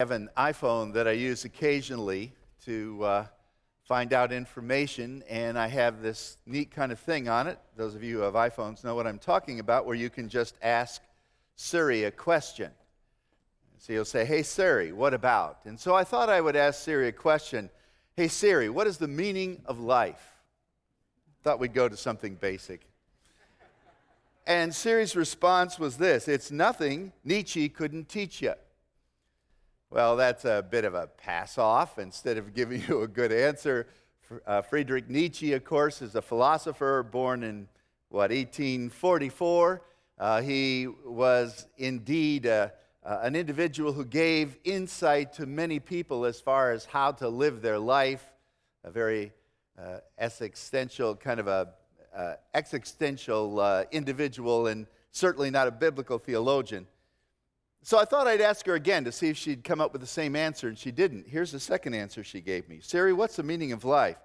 have an iPhone that I use occasionally to uh, find out information, and I have this neat kind of thing on it. Those of you who have iPhones know what I'm talking about, where you can just ask Siri a question. So you'll say, Hey Siri, what about? And so I thought I would ask Siri a question Hey Siri, what is the meaning of life? Thought we'd go to something basic. And Siri's response was this It's nothing Nietzsche couldn't teach you. Well, that's a bit of a pass off. Instead of giving you a good answer, uh, Friedrich Nietzsche, of course, is a philosopher born in what, 1844. Uh, he was indeed uh, uh, an individual who gave insight to many people as far as how to live their life, a very uh, existential kind of a uh, existential individual, and certainly not a biblical theologian. So I thought I'd ask her again to see if she'd come up with the same answer, and she didn't. Here's the second answer she gave me Siri, what's the meaning of life?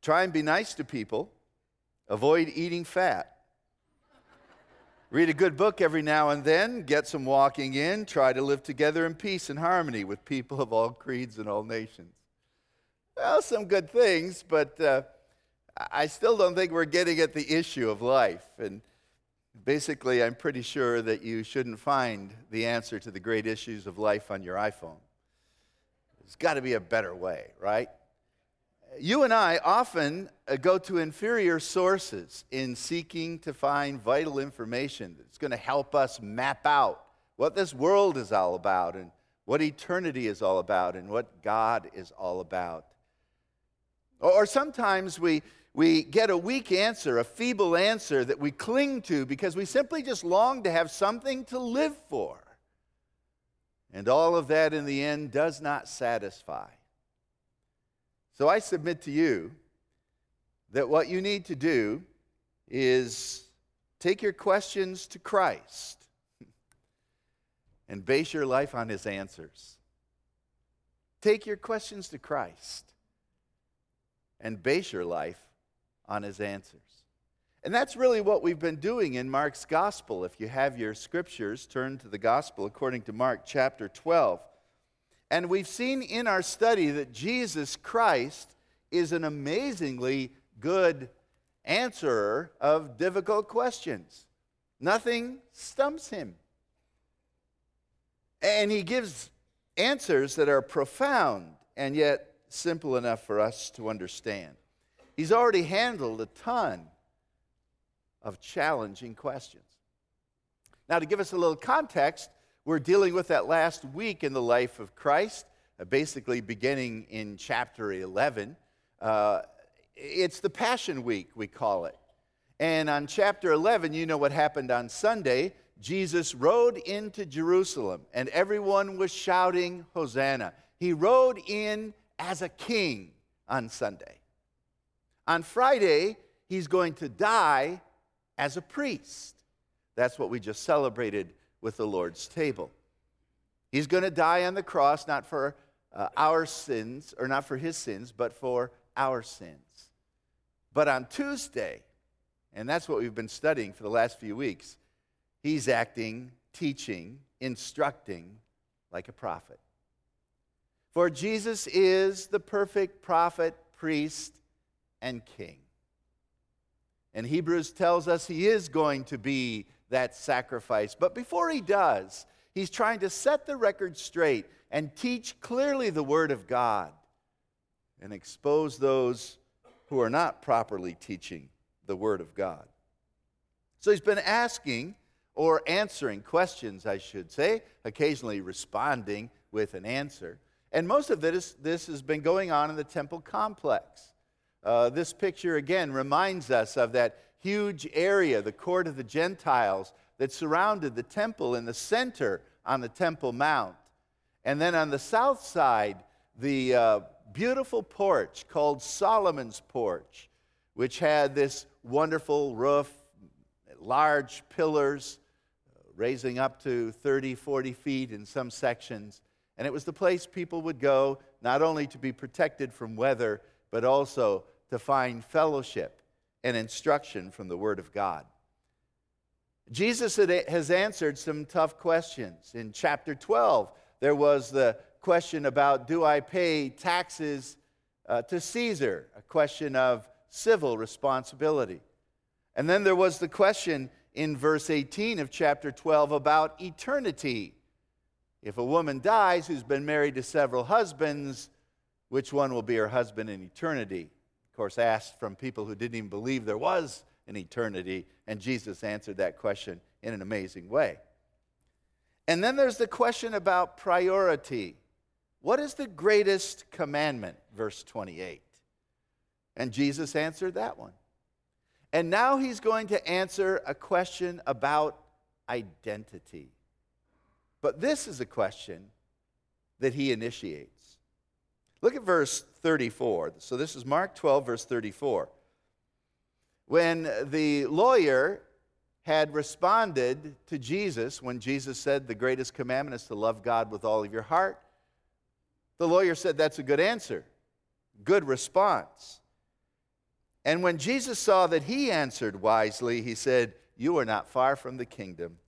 Try and be nice to people, avoid eating fat. Read a good book every now and then, get some walking in, try to live together in peace and harmony with people of all creeds and all nations. Well, some good things, but uh, I still don't think we're getting at the issue of life. And Basically, I'm pretty sure that you shouldn't find the answer to the great issues of life on your iPhone. There's got to be a better way, right? You and I often uh, go to inferior sources in seeking to find vital information that's going to help us map out what this world is all about and what eternity is all about and what God is all about. Or sometimes we, we get a weak answer, a feeble answer that we cling to because we simply just long to have something to live for. And all of that in the end does not satisfy. So I submit to you that what you need to do is take your questions to Christ and base your life on his answers. Take your questions to Christ and base your life on his answers. And that's really what we've been doing in Mark's gospel. If you have your scriptures, turn to the gospel according to Mark chapter 12. And we've seen in our study that Jesus Christ is an amazingly good answerer of difficult questions. Nothing stumps him. And he gives answers that are profound and yet simple enough for us to understand. He's already handled a ton of challenging questions. Now, to give us a little context, we're dealing with that last week in the life of Christ, uh, basically beginning in chapter 11. Uh, it's the Passion Week, we call it. And on chapter 11, you know what happened on Sunday. Jesus rode into Jerusalem, and everyone was shouting, Hosanna. He rode in as a king on Sunday. On Friday, he's going to die as a priest. That's what we just celebrated with the Lord's table. He's going to die on the cross, not for uh, our sins, or not for his sins, but for our sins. But on Tuesday, and that's what we've been studying for the last few weeks, he's acting, teaching, instructing like a prophet. For Jesus is the perfect prophet, priest, and king. And Hebrews tells us he is going to be that sacrifice. But before he does, he's trying to set the record straight and teach clearly the Word of God and expose those who are not properly teaching the Word of God. So he's been asking or answering questions, I should say, occasionally responding with an answer. And most of this, this has been going on in the temple complex. Uh, this picture again reminds us of that huge area, the court of the Gentiles, that surrounded the temple in the center on the Temple Mount. And then on the south side, the uh, beautiful porch called Solomon's Porch, which had this wonderful roof, large pillars uh, raising up to 30, 40 feet in some sections. And it was the place people would go not only to be protected from weather, but also to find fellowship and instruction from the Word of God. Jesus has answered some tough questions. In chapter 12, there was the question about do I pay taxes uh, to Caesar, a question of civil responsibility. And then there was the question in verse 18 of chapter 12 about eternity. If a woman dies who's been married to several husbands, which one will be her husband in eternity? Of course, asked from people who didn't even believe there was an eternity, and Jesus answered that question in an amazing way. And then there's the question about priority. What is the greatest commandment? Verse 28. And Jesus answered that one. And now he's going to answer a question about identity. But this is a question that he initiates. Look at verse 34. So this is Mark 12, verse 34. When the lawyer had responded to Jesus, when Jesus said the greatest commandment is to love God with all of your heart, the lawyer said that's a good answer, good response. And when Jesus saw that he answered wisely, he said, You are not far from the kingdom.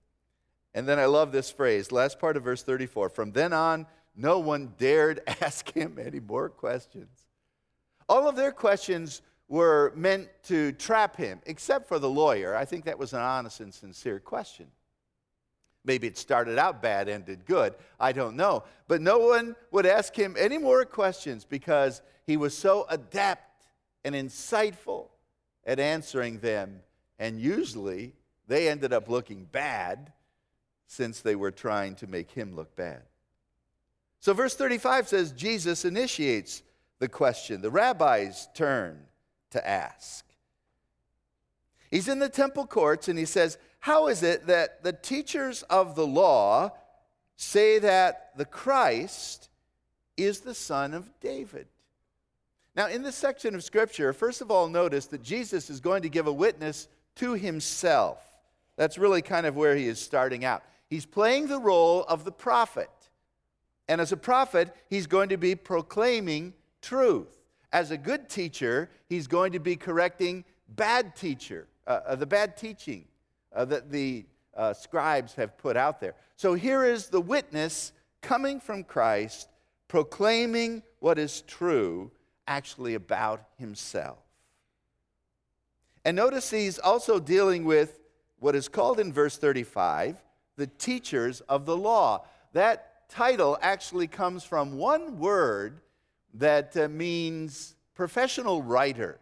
And then I love this phrase, last part of verse 34. From then on, no one dared ask him any more questions. All of their questions were meant to trap him, except for the lawyer. I think that was an honest and sincere question. Maybe it started out bad, ended good. I don't know. But no one would ask him any more questions because he was so adept and insightful at answering them. And usually they ended up looking bad since they were trying to make him look bad. So, verse 35 says Jesus initiates the question. The rabbis turn to ask. He's in the temple courts and he says, How is it that the teachers of the law say that the Christ is the son of David? Now, in this section of Scripture, first of all, notice that Jesus is going to give a witness to himself. That's really kind of where he is starting out. He's playing the role of the prophet. And as a prophet, he's going to be proclaiming truth. As a good teacher, he's going to be correcting bad teacher, uh, uh, the bad teaching uh, that the uh, scribes have put out there. So here is the witness coming from Christ, proclaiming what is true actually about himself. And notice he's also dealing with what is called in verse 35 the teachers of the law. That title actually comes from one word that uh, means professional writer.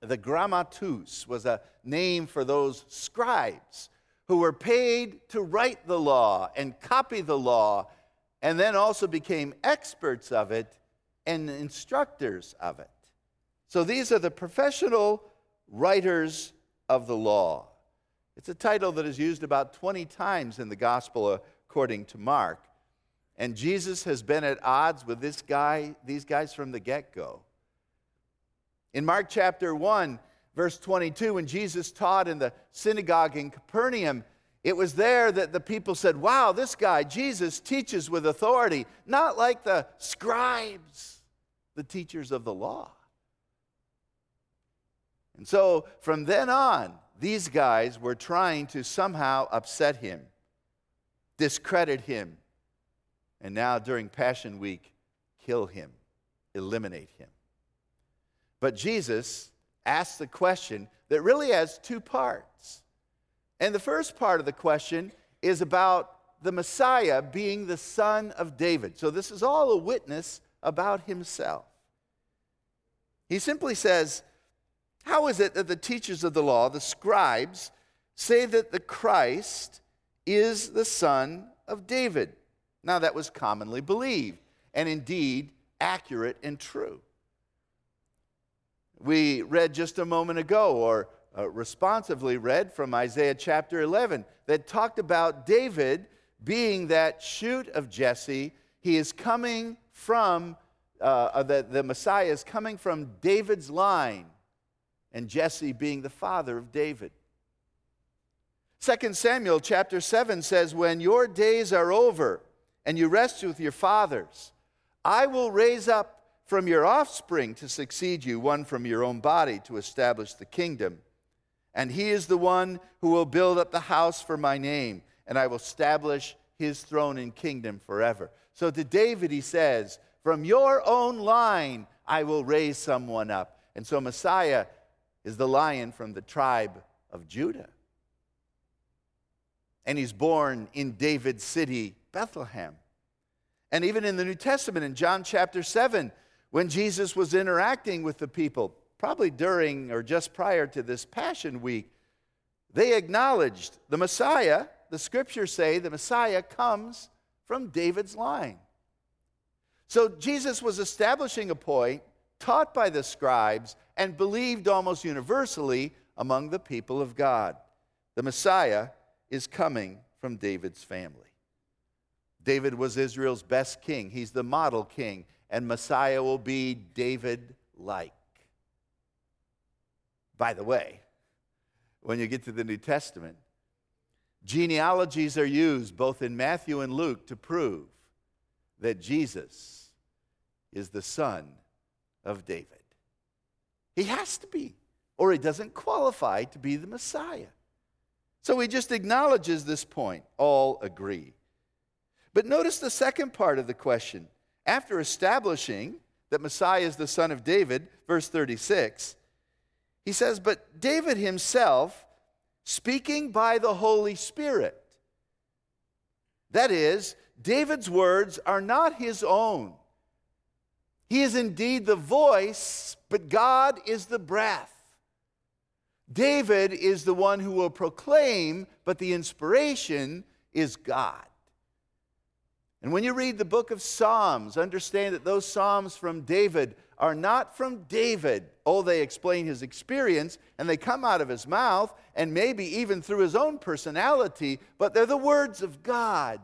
The grammateus was a name for those scribes who were paid to write the law and copy the law, and then also became experts of it and instructors of it. So these are the professional writers of the law. It's a title that is used about 20 times in the gospel according to Mark. And Jesus has been at odds with this guy, these guys from the get-go. In Mark chapter 1, verse 22, when Jesus taught in the synagogue in Capernaum, it was there that the people said, Wow, this guy, Jesus, teaches with authority, not like the scribes, the teachers of the law. And so from then on, these guys were trying to somehow upset him, discredit him, and now during Passion Week, kill him, eliminate him. But Jesus asks the question that really has two parts. And the first part of the question is about the Messiah being the son of David. So this is all a witness about himself. He simply says, how is it that the teachers of the law, the scribes, say that the Christ is the son of David? Now, that was commonly believed, and indeed accurate and true. We read just a moment ago, or uh, responsively read from Isaiah chapter 11, that talked about David being that shoot of Jesse. He is coming from, uh, uh the, the Messiah is coming from David's line and Jesse being the father of David. 2 Samuel chapter 7 says, When your days are over and you rest with your fathers, I will raise up from your offspring to succeed you, one from your own body to establish the kingdom. And he is the one who will build up the house for my name, and I will establish his throne and kingdom forever. So to David, he says, From your own line, I will raise someone up. And so Messiah is the lion from the tribe of Judah. And he's born in David's city, Bethlehem. And even in the New Testament, in John chapter 7, when Jesus was interacting with the people, probably during or just prior to this Passion Week, they acknowledged the Messiah, the scriptures say the Messiah comes from David's line. So Jesus was establishing a point taught by the scribes and believed almost universally among the people of God. The Messiah is coming from David's family. David was Israel's best king. He's the model king, and Messiah will be David like. By the way, when you get to the New Testament, genealogies are used both in Matthew and Luke to prove that Jesus is the son of David. He has to be, or he doesn't qualify to be the Messiah. So he just acknowledges this point. All agree. But notice the second part of the question. After establishing that Messiah is the son of David, verse 36, he says, But David himself, speaking by the Holy Spirit, that is, David's words are not his own. He is indeed the voice, but God is the breath. David is the one who will proclaim, but the inspiration is God. And when you read the book of Psalms, understand that those Psalms from David are not from David. Oh, they explain his experience and they come out of his mouth and maybe even through his own personality, but they're the words of God.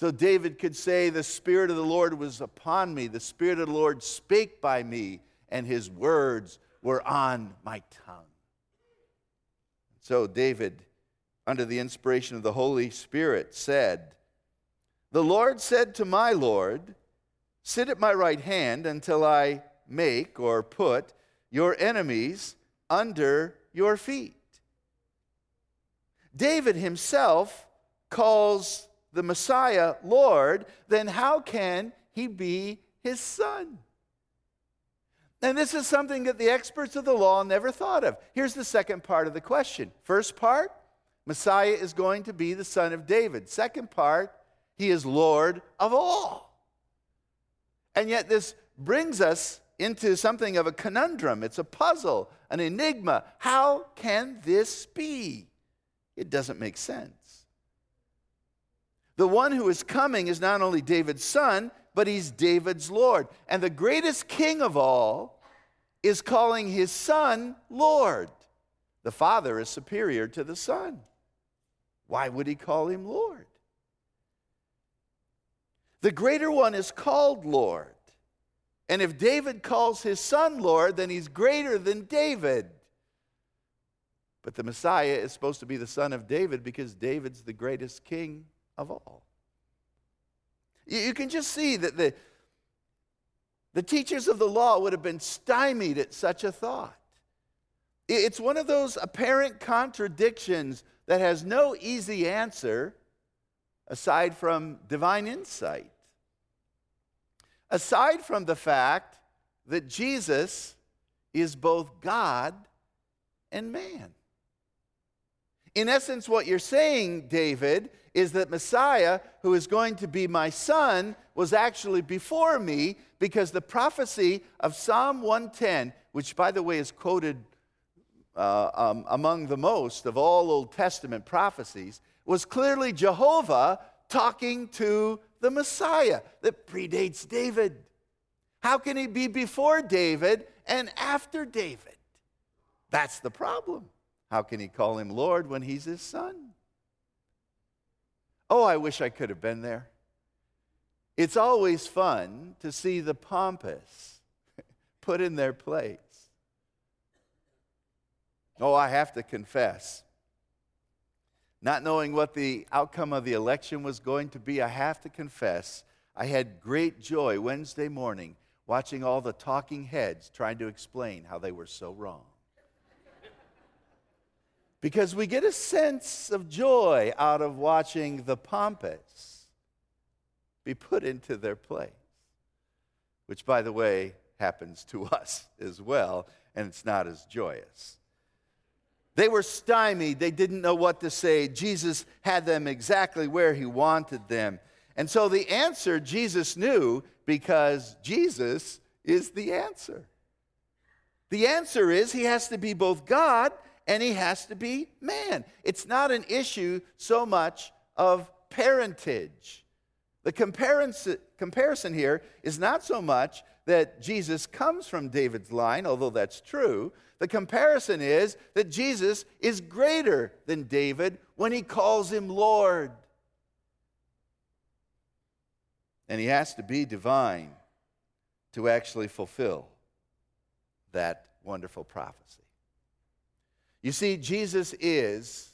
So David could say, The Spirit of the Lord was upon me, the Spirit of the Lord spake by me, and his words were on my tongue. So David, under the inspiration of the Holy Spirit, said, The Lord said to my Lord, Sit at my right hand until I make or put your enemies under your feet. David himself calls the Messiah Lord, then how can he be his son? And this is something that the experts of the law never thought of. Here's the second part of the question. First part, Messiah is going to be the son of David. Second part, he is Lord of all. And yet, this brings us into something of a conundrum. It's a puzzle, an enigma. How can this be? It doesn't make sense. The one who is coming is not only David's son, but he's David's Lord. And the greatest king of all is calling his son Lord. The Father is superior to the Son. Why would he call him Lord? The greater one is called Lord. And if David calls his son Lord, then he's greater than David. But the Messiah is supposed to be the son of David because David's the greatest king of all. You can just see that the, the teachers of the law would have been stymied at such a thought. It's one of those apparent contradictions that has no easy answer aside from divine insight. Aside from the fact that Jesus is both God and man. In essence, what you're saying, David, is that Messiah, who is going to be my son, was actually before me because the prophecy of Psalm 110, which, by the way, is quoted uh, um, among the most of all Old Testament prophecies, was clearly Jehovah talking to the Messiah that predates David. How can he be before David and after David? That's the problem. How can he call him Lord when he's his son? Oh, I wish I could have been there. It's always fun to see the pompous put in their place. Oh, I have to confess. Not knowing what the outcome of the election was going to be, I have to confess, I had great joy Wednesday morning watching all the talking heads trying to explain how they were so wrong because we get a sense of joy out of watching the pompous be put into their place. Which, by the way, happens to us as well, and it's not as joyous. They were stymied. They didn't know what to say. Jesus had them exactly where he wanted them. And so the answer Jesus knew because Jesus is the answer. The answer is he has to be both God and he has to be man. It's not an issue so much of parentage. The comparison, here is not so much that Jesus comes from David's line, although that's true. The comparison is that Jesus is greater than David when he calls him Lord. And he has to be divine to actually fulfill that wonderful prophecy. You see, Jesus is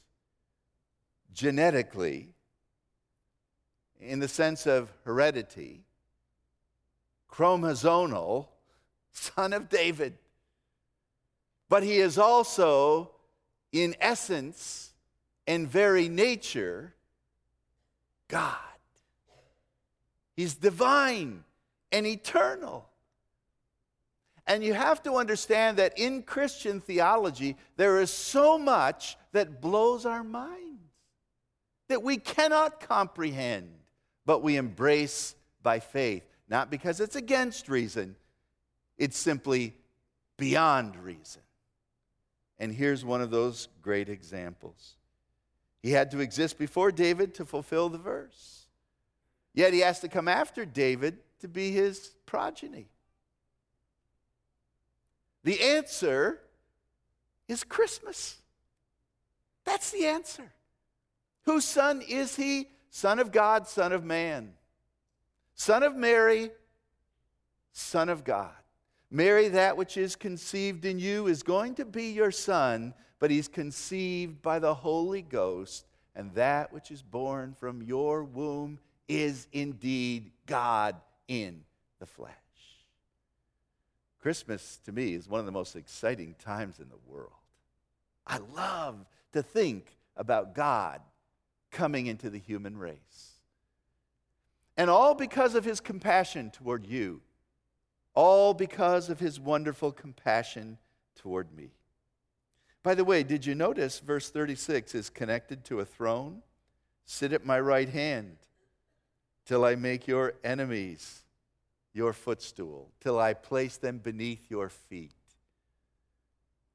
genetically, in the sense of heredity, chromosomal, son of David. But he is also, in essence and very nature, God. He's divine and eternal. And you have to understand that in Christian theology, there is so much that blows our minds that we cannot comprehend, but we embrace by faith. Not because it's against reason, it's simply beyond reason. And here's one of those great examples. He had to exist before David to fulfill the verse. Yet he has to come after David to be his progeny. The answer is Christmas. That's the answer. Whose son is he? Son of God, son of man. Son of Mary, Son of God. Mary, that which is conceived in you is going to be your son, but he's conceived by the Holy Ghost, and that which is born from your womb is indeed God in the flesh. Christmas to me is one of the most exciting times in the world. I love to think about God coming into the human race. And all because of his compassion toward you, all because of his wonderful compassion toward me. By the way, did you notice verse 36 is connected to a throne? Sit at my right hand till I make your enemies your footstool, till I place them beneath your feet.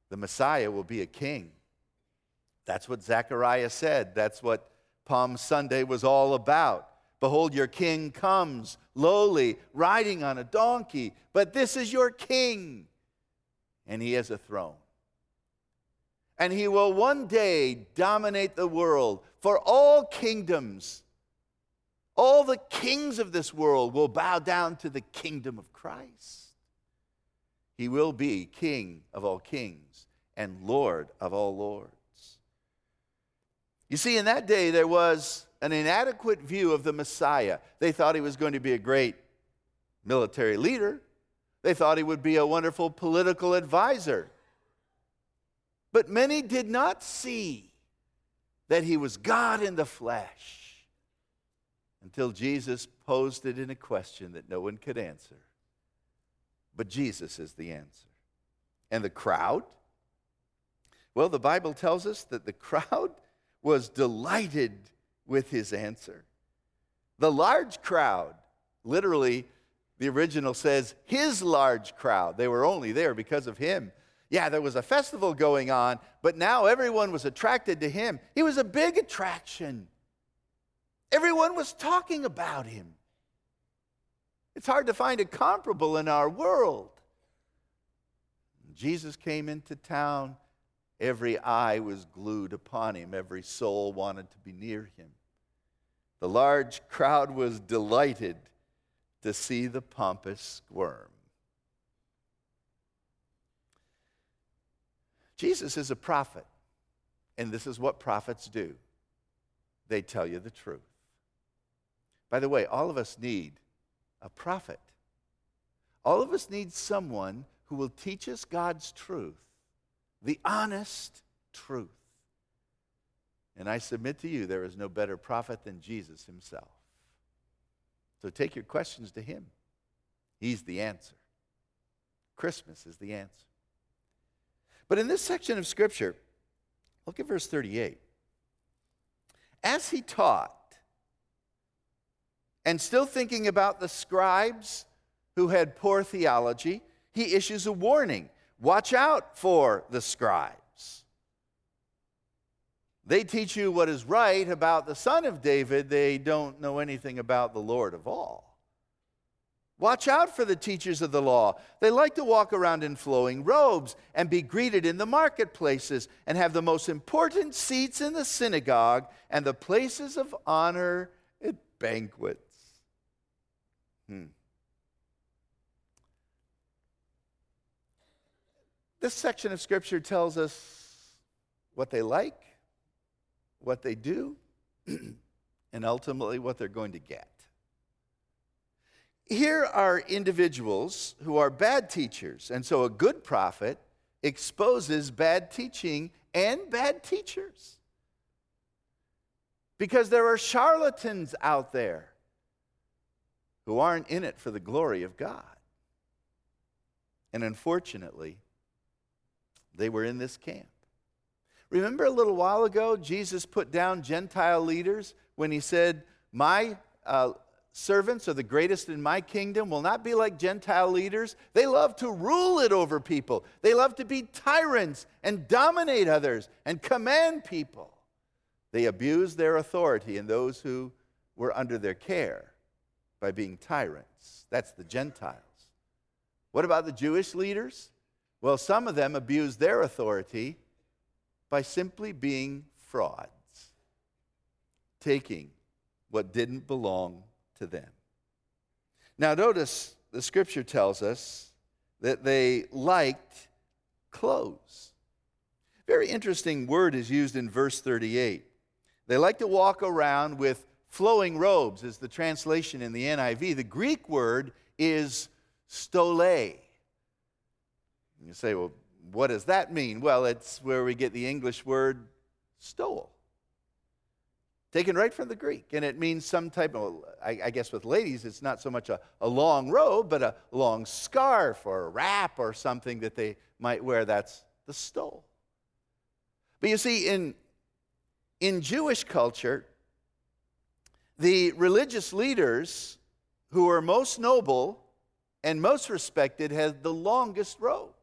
The Messiah will be a king. That's what Zechariah said. That's what Palm Sunday was all about. Behold, your king comes, lowly, riding on a donkey, but this is your king, and he has a throne. And he will one day dominate the world, for all kingdoms all the kings of this world will bow down to the kingdom of Christ. He will be King of all kings and Lord of all lords. You see, in that day, there was an inadequate view of the Messiah. They thought he was going to be a great military leader, they thought he would be a wonderful political advisor. But many did not see that he was God in the flesh until Jesus posed it in a question that no one could answer. But Jesus is the answer. And the crowd? Well, the Bible tells us that the crowd was delighted with his answer. The large crowd, literally, the original says, his large crowd. They were only there because of him. Yeah, there was a festival going on, but now everyone was attracted to him. He was a big attraction. Everyone was talking about him. It's hard to find a comparable in our world. Jesus came into town, every eye was glued upon him, every soul wanted to be near him. The large crowd was delighted to see the pompous squirm. Jesus is a prophet, and this is what prophets do they tell you the truth. By the way, all of us need a prophet. All of us need someone who will teach us God's truth, the honest truth. And I submit to you, there is no better prophet than Jesus himself. So take your questions to Him. He's the answer. Christmas is the answer. But in this section of Scripture, look at verse 38. As he taught, and still thinking about the scribes who had poor theology, he issues a warning watch out for the scribes. They teach you what is right about the Son of David, they don't know anything about the Lord of all. Watch out for the teachers of the law. They like to walk around in flowing robes and be greeted in the marketplaces and have the most important seats in the synagogue and the places of honor at banquets. Hmm. This section of Scripture tells us what they like, what they do, and ultimately what they're going to get. Here are individuals who are bad teachers, and so a good prophet exposes bad teaching and bad teachers. Because there are charlatans out there who aren't in it for the glory of God. And unfortunately, they were in this camp. Remember a little while ago, Jesus put down Gentile leaders when he said, My uh, servants are the greatest in my kingdom will not be like Gentile leaders. They love to rule it over people, they love to be tyrants and dominate others and command people. They abuse their authority and those who were under their care by being tyrants. That's the Gentiles. What about the Jewish leaders? Well, some of them abused their authority by simply being frauds, taking what didn't belong to them. Now, notice the scripture tells us that they liked clothes. Very interesting word is used in verse 38. They like to walk around with flowing robes, is the translation in the NIV. The Greek word is stole. You say, well, what does that mean? Well, it's where we get the English word stole taken right from the Greek. And it means some type of, I, I guess with ladies, it's not so much a, a, long robe, but a long scarf or a wrap or something that they might wear. That's the stole. But you see, in, in Jewish culture, the religious leaders who were most noble and most respected had the longest robes.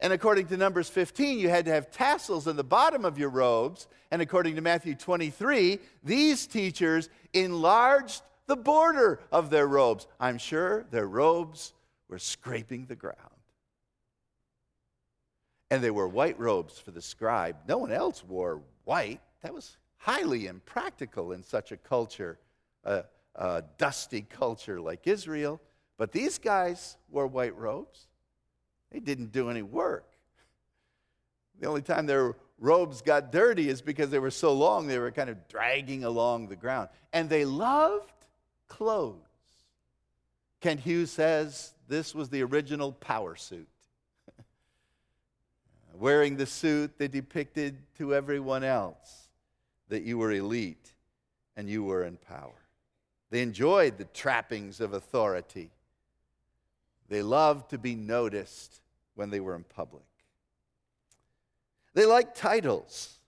And according to Numbers 15, you had to have tassels in the bottom of your robes. And according to Matthew 23, these teachers enlarged the border of their robes. I'm sure their robes were scraping the ground. And they were white robes for the scribe. No one else wore white. That was highly impractical in such a culture, a, a dusty culture like Israel. But these guys wore white robes. They didn't do any work. The only time their robes got dirty is because they were so long, they were kind of dragging along the ground. And they loved clothes. Kent Hughes says this was the original power suit. Wearing the suit, they depicted to everyone else that you were elite and you were in power. They enjoyed the trappings of authority. They loved to be noticed when they were in public. They liked titles.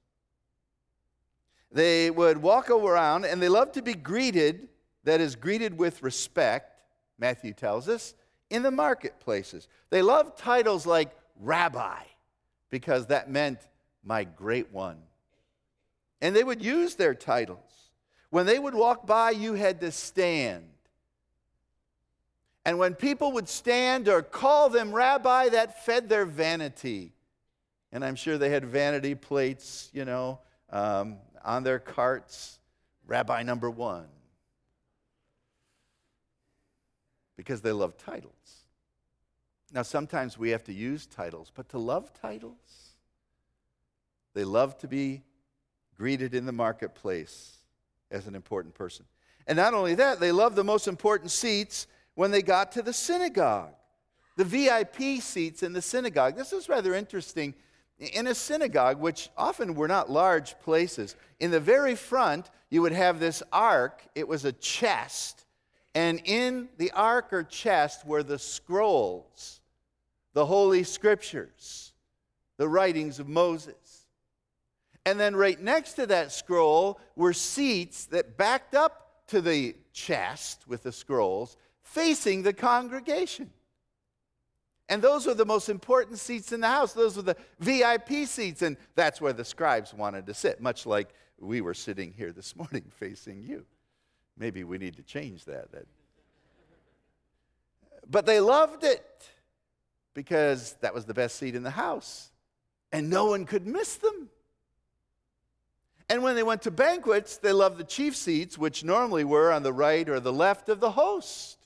They would walk around and they loved to be greeted, that is, greeted with respect, Matthew tells us, in the marketplaces. They loved titles like rabbi because that meant my great one. And they would use their titles. When they would walk by, you had to stand and when people would stand or call them rabbi, that fed their vanity. And I'm sure they had vanity plates, you know, um, on their carts, rabbi number one. Because they love titles. Now, sometimes we have to use titles, but to love titles, they love to be greeted in the marketplace as an important person. And not only that, they love the most important seats when they got to the synagogue, the VIP seats in the synagogue. This is rather interesting. In a synagogue, which often were not large places, in the very front, you would have this ark. It was a chest. And in the ark or chest were the scrolls, the Holy Scriptures, the writings of Moses. And then right next to that scroll were seats that backed up to the chest with the scrolls, facing the congregation. And those were the most important seats in the house. Those were the VIP seats. And that's where the scribes wanted to sit, much like we were sitting here this morning facing you. Maybe we need to change that. But they loved it because that was the best seat in the house. And no one could miss them. And when they went to banquets, they loved the chief seats, which normally were on the right or the left of the host.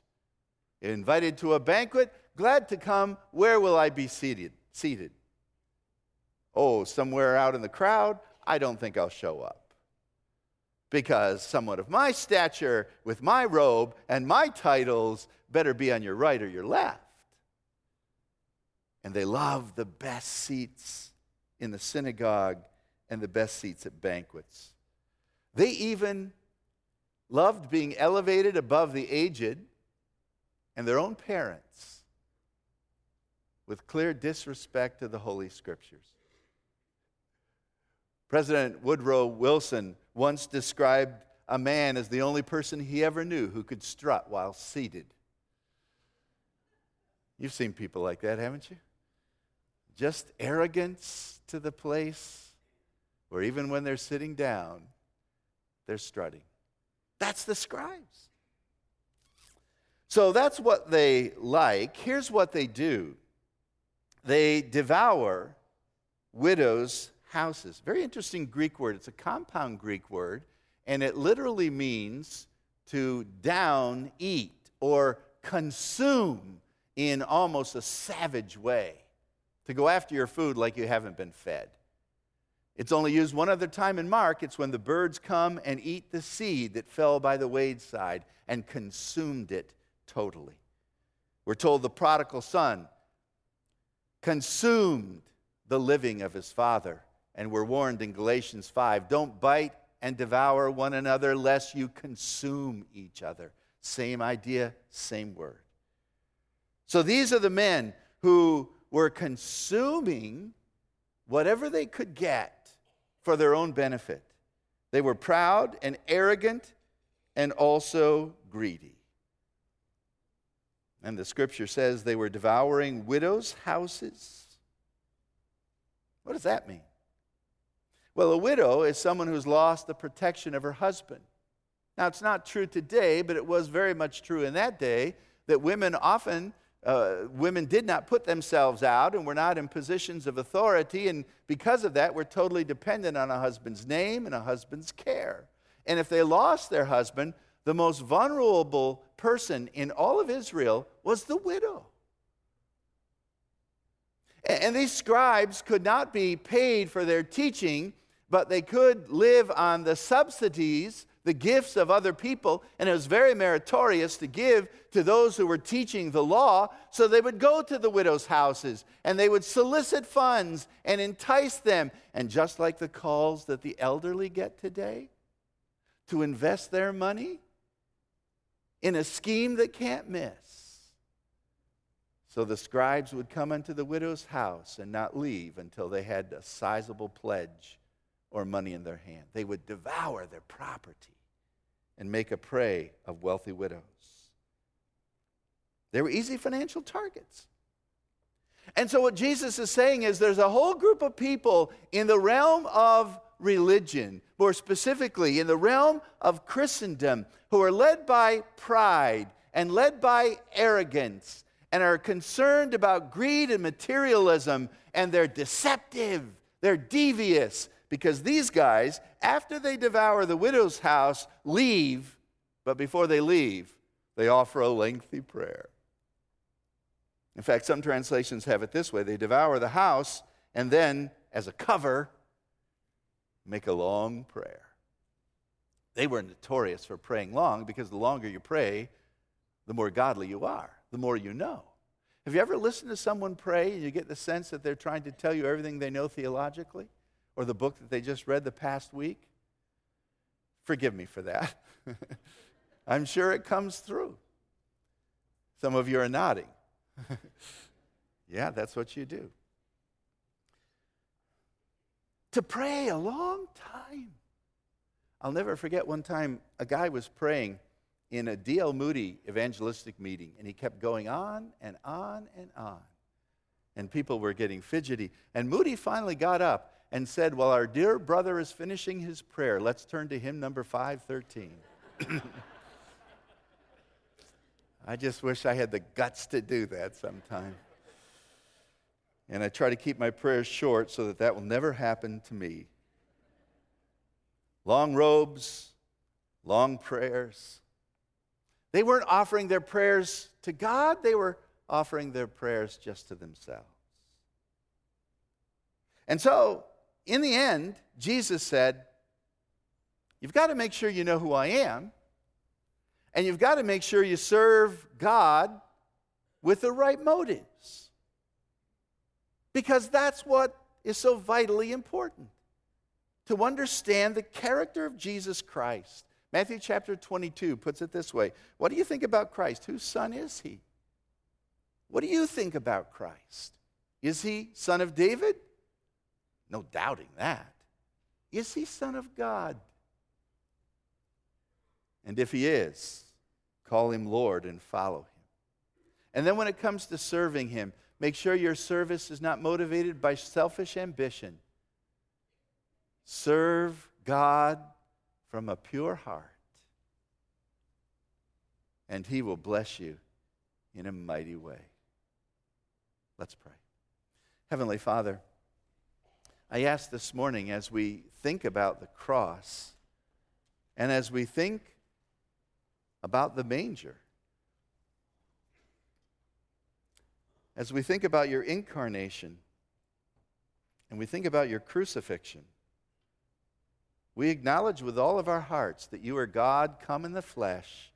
Invited to a banquet, glad to come. Where will I be seated? Seated. Oh, somewhere out in the crowd? I don't think I'll show up. Because someone of my stature, with my robe and my titles, better be on your right or your left. And they love the best seats in the synagogue and the best seats at banquets. They even loved being elevated above the aged and their own parents with clear disrespect to the Holy Scriptures. President Woodrow Wilson once described a man as the only person he ever knew who could strut while seated. You've seen people like that, haven't you? Just arrogance to the place where even when they're sitting down, they're strutting. That's the scribes. So that's what they like. Here's what they do they devour widows' houses. Very interesting Greek word. It's a compound Greek word, and it literally means to down eat or consume in almost a savage way, to go after your food like you haven't been fed. It's only used one other time in Mark. It's when the birds come and eat the seed that fell by the wayside and consumed it totally. We're told the prodigal son consumed the living of his father. And we're warned in Galatians 5 don't bite and devour one another lest you consume each other. Same idea, same word. So these are the men who were consuming whatever they could get for their own benefit. They were proud and arrogant and also greedy. And the scripture says they were devouring widows' houses. What does that mean? Well, a widow is someone who's lost the protection of her husband. Now, it's not true today, but it was very much true in that day that women often uh, women did not put themselves out and were not in positions of authority. And because of that, we're totally dependent on a husband's name and a husband's care. And if they lost their husband, the most vulnerable person in all of Israel was the widow. And these scribes could not be paid for their teaching, but they could live on the subsidies the gifts of other people, and it was very meritorious to give to those who were teaching the law. So they would go to the widows' houses and they would solicit funds and entice them. And just like the calls that the elderly get today, to invest their money in a scheme that can't miss. So the scribes would come into the widow's house and not leave until they had a sizable pledge or money in their hand. They would devour their property and make a prey of wealthy widows. They were easy financial targets. And so, what Jesus is saying is there's a whole group of people in the realm of religion, more specifically in the realm of Christendom, who are led by pride and led by arrogance and are concerned about greed and materialism, and they're deceptive, they're devious, because these guys, after they devour the widow's house, leave, but before they leave, they offer a lengthy prayer. In fact, some translations have it this way they devour the house and then, as a cover, make a long prayer. They were notorious for praying long because the longer you pray, the more godly you are, the more you know. Have you ever listened to someone pray and you get the sense that they're trying to tell you everything they know theologically or the book that they just read the past week? Forgive me for that. I'm sure it comes through. Some of you are nodding. yeah, that's what you do. To pray a long time. I'll never forget one time a guy was praying in a D.L. Moody evangelistic meeting, and he kept going on and on and on. And people were getting fidgety. And Moody finally got up and said, Well, our dear brother is finishing his prayer. Let's turn to hymn number 513. I just wish I had the guts to do that sometime. And I try to keep my prayers short so that that will never happen to me. Long robes, long prayers. They weren't offering their prayers to God, they were offering their prayers just to themselves. And so, in the end, Jesus said, You've got to make sure you know who I am, and you've got to make sure you serve God with the right motives. Because that's what is so vitally important to understand the character of Jesus Christ. Matthew chapter 22 puts it this way What do you think about Christ? Whose son is he? What do you think about Christ? Is he son of David? No doubting that. Is he son of God? And if he is, call him Lord and follow him. And then when it comes to serving him, make sure your service is not motivated by selfish ambition. Serve God from a pure heart, and he will bless you in a mighty way. Let's pray. Heavenly Father, I ask this morning as we think about the cross and as we think about the manger, as we think about your incarnation and we think about your crucifixion, we acknowledge with all of our hearts that you are God come in the flesh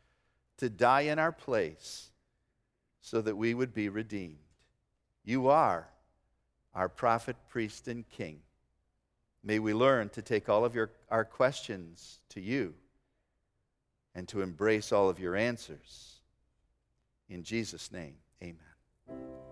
to die in our place so that we would be redeemed. You are our prophet, priest, and king. May we learn to take all of your, our questions to you and to embrace all of your answers. In Jesus' name, amen.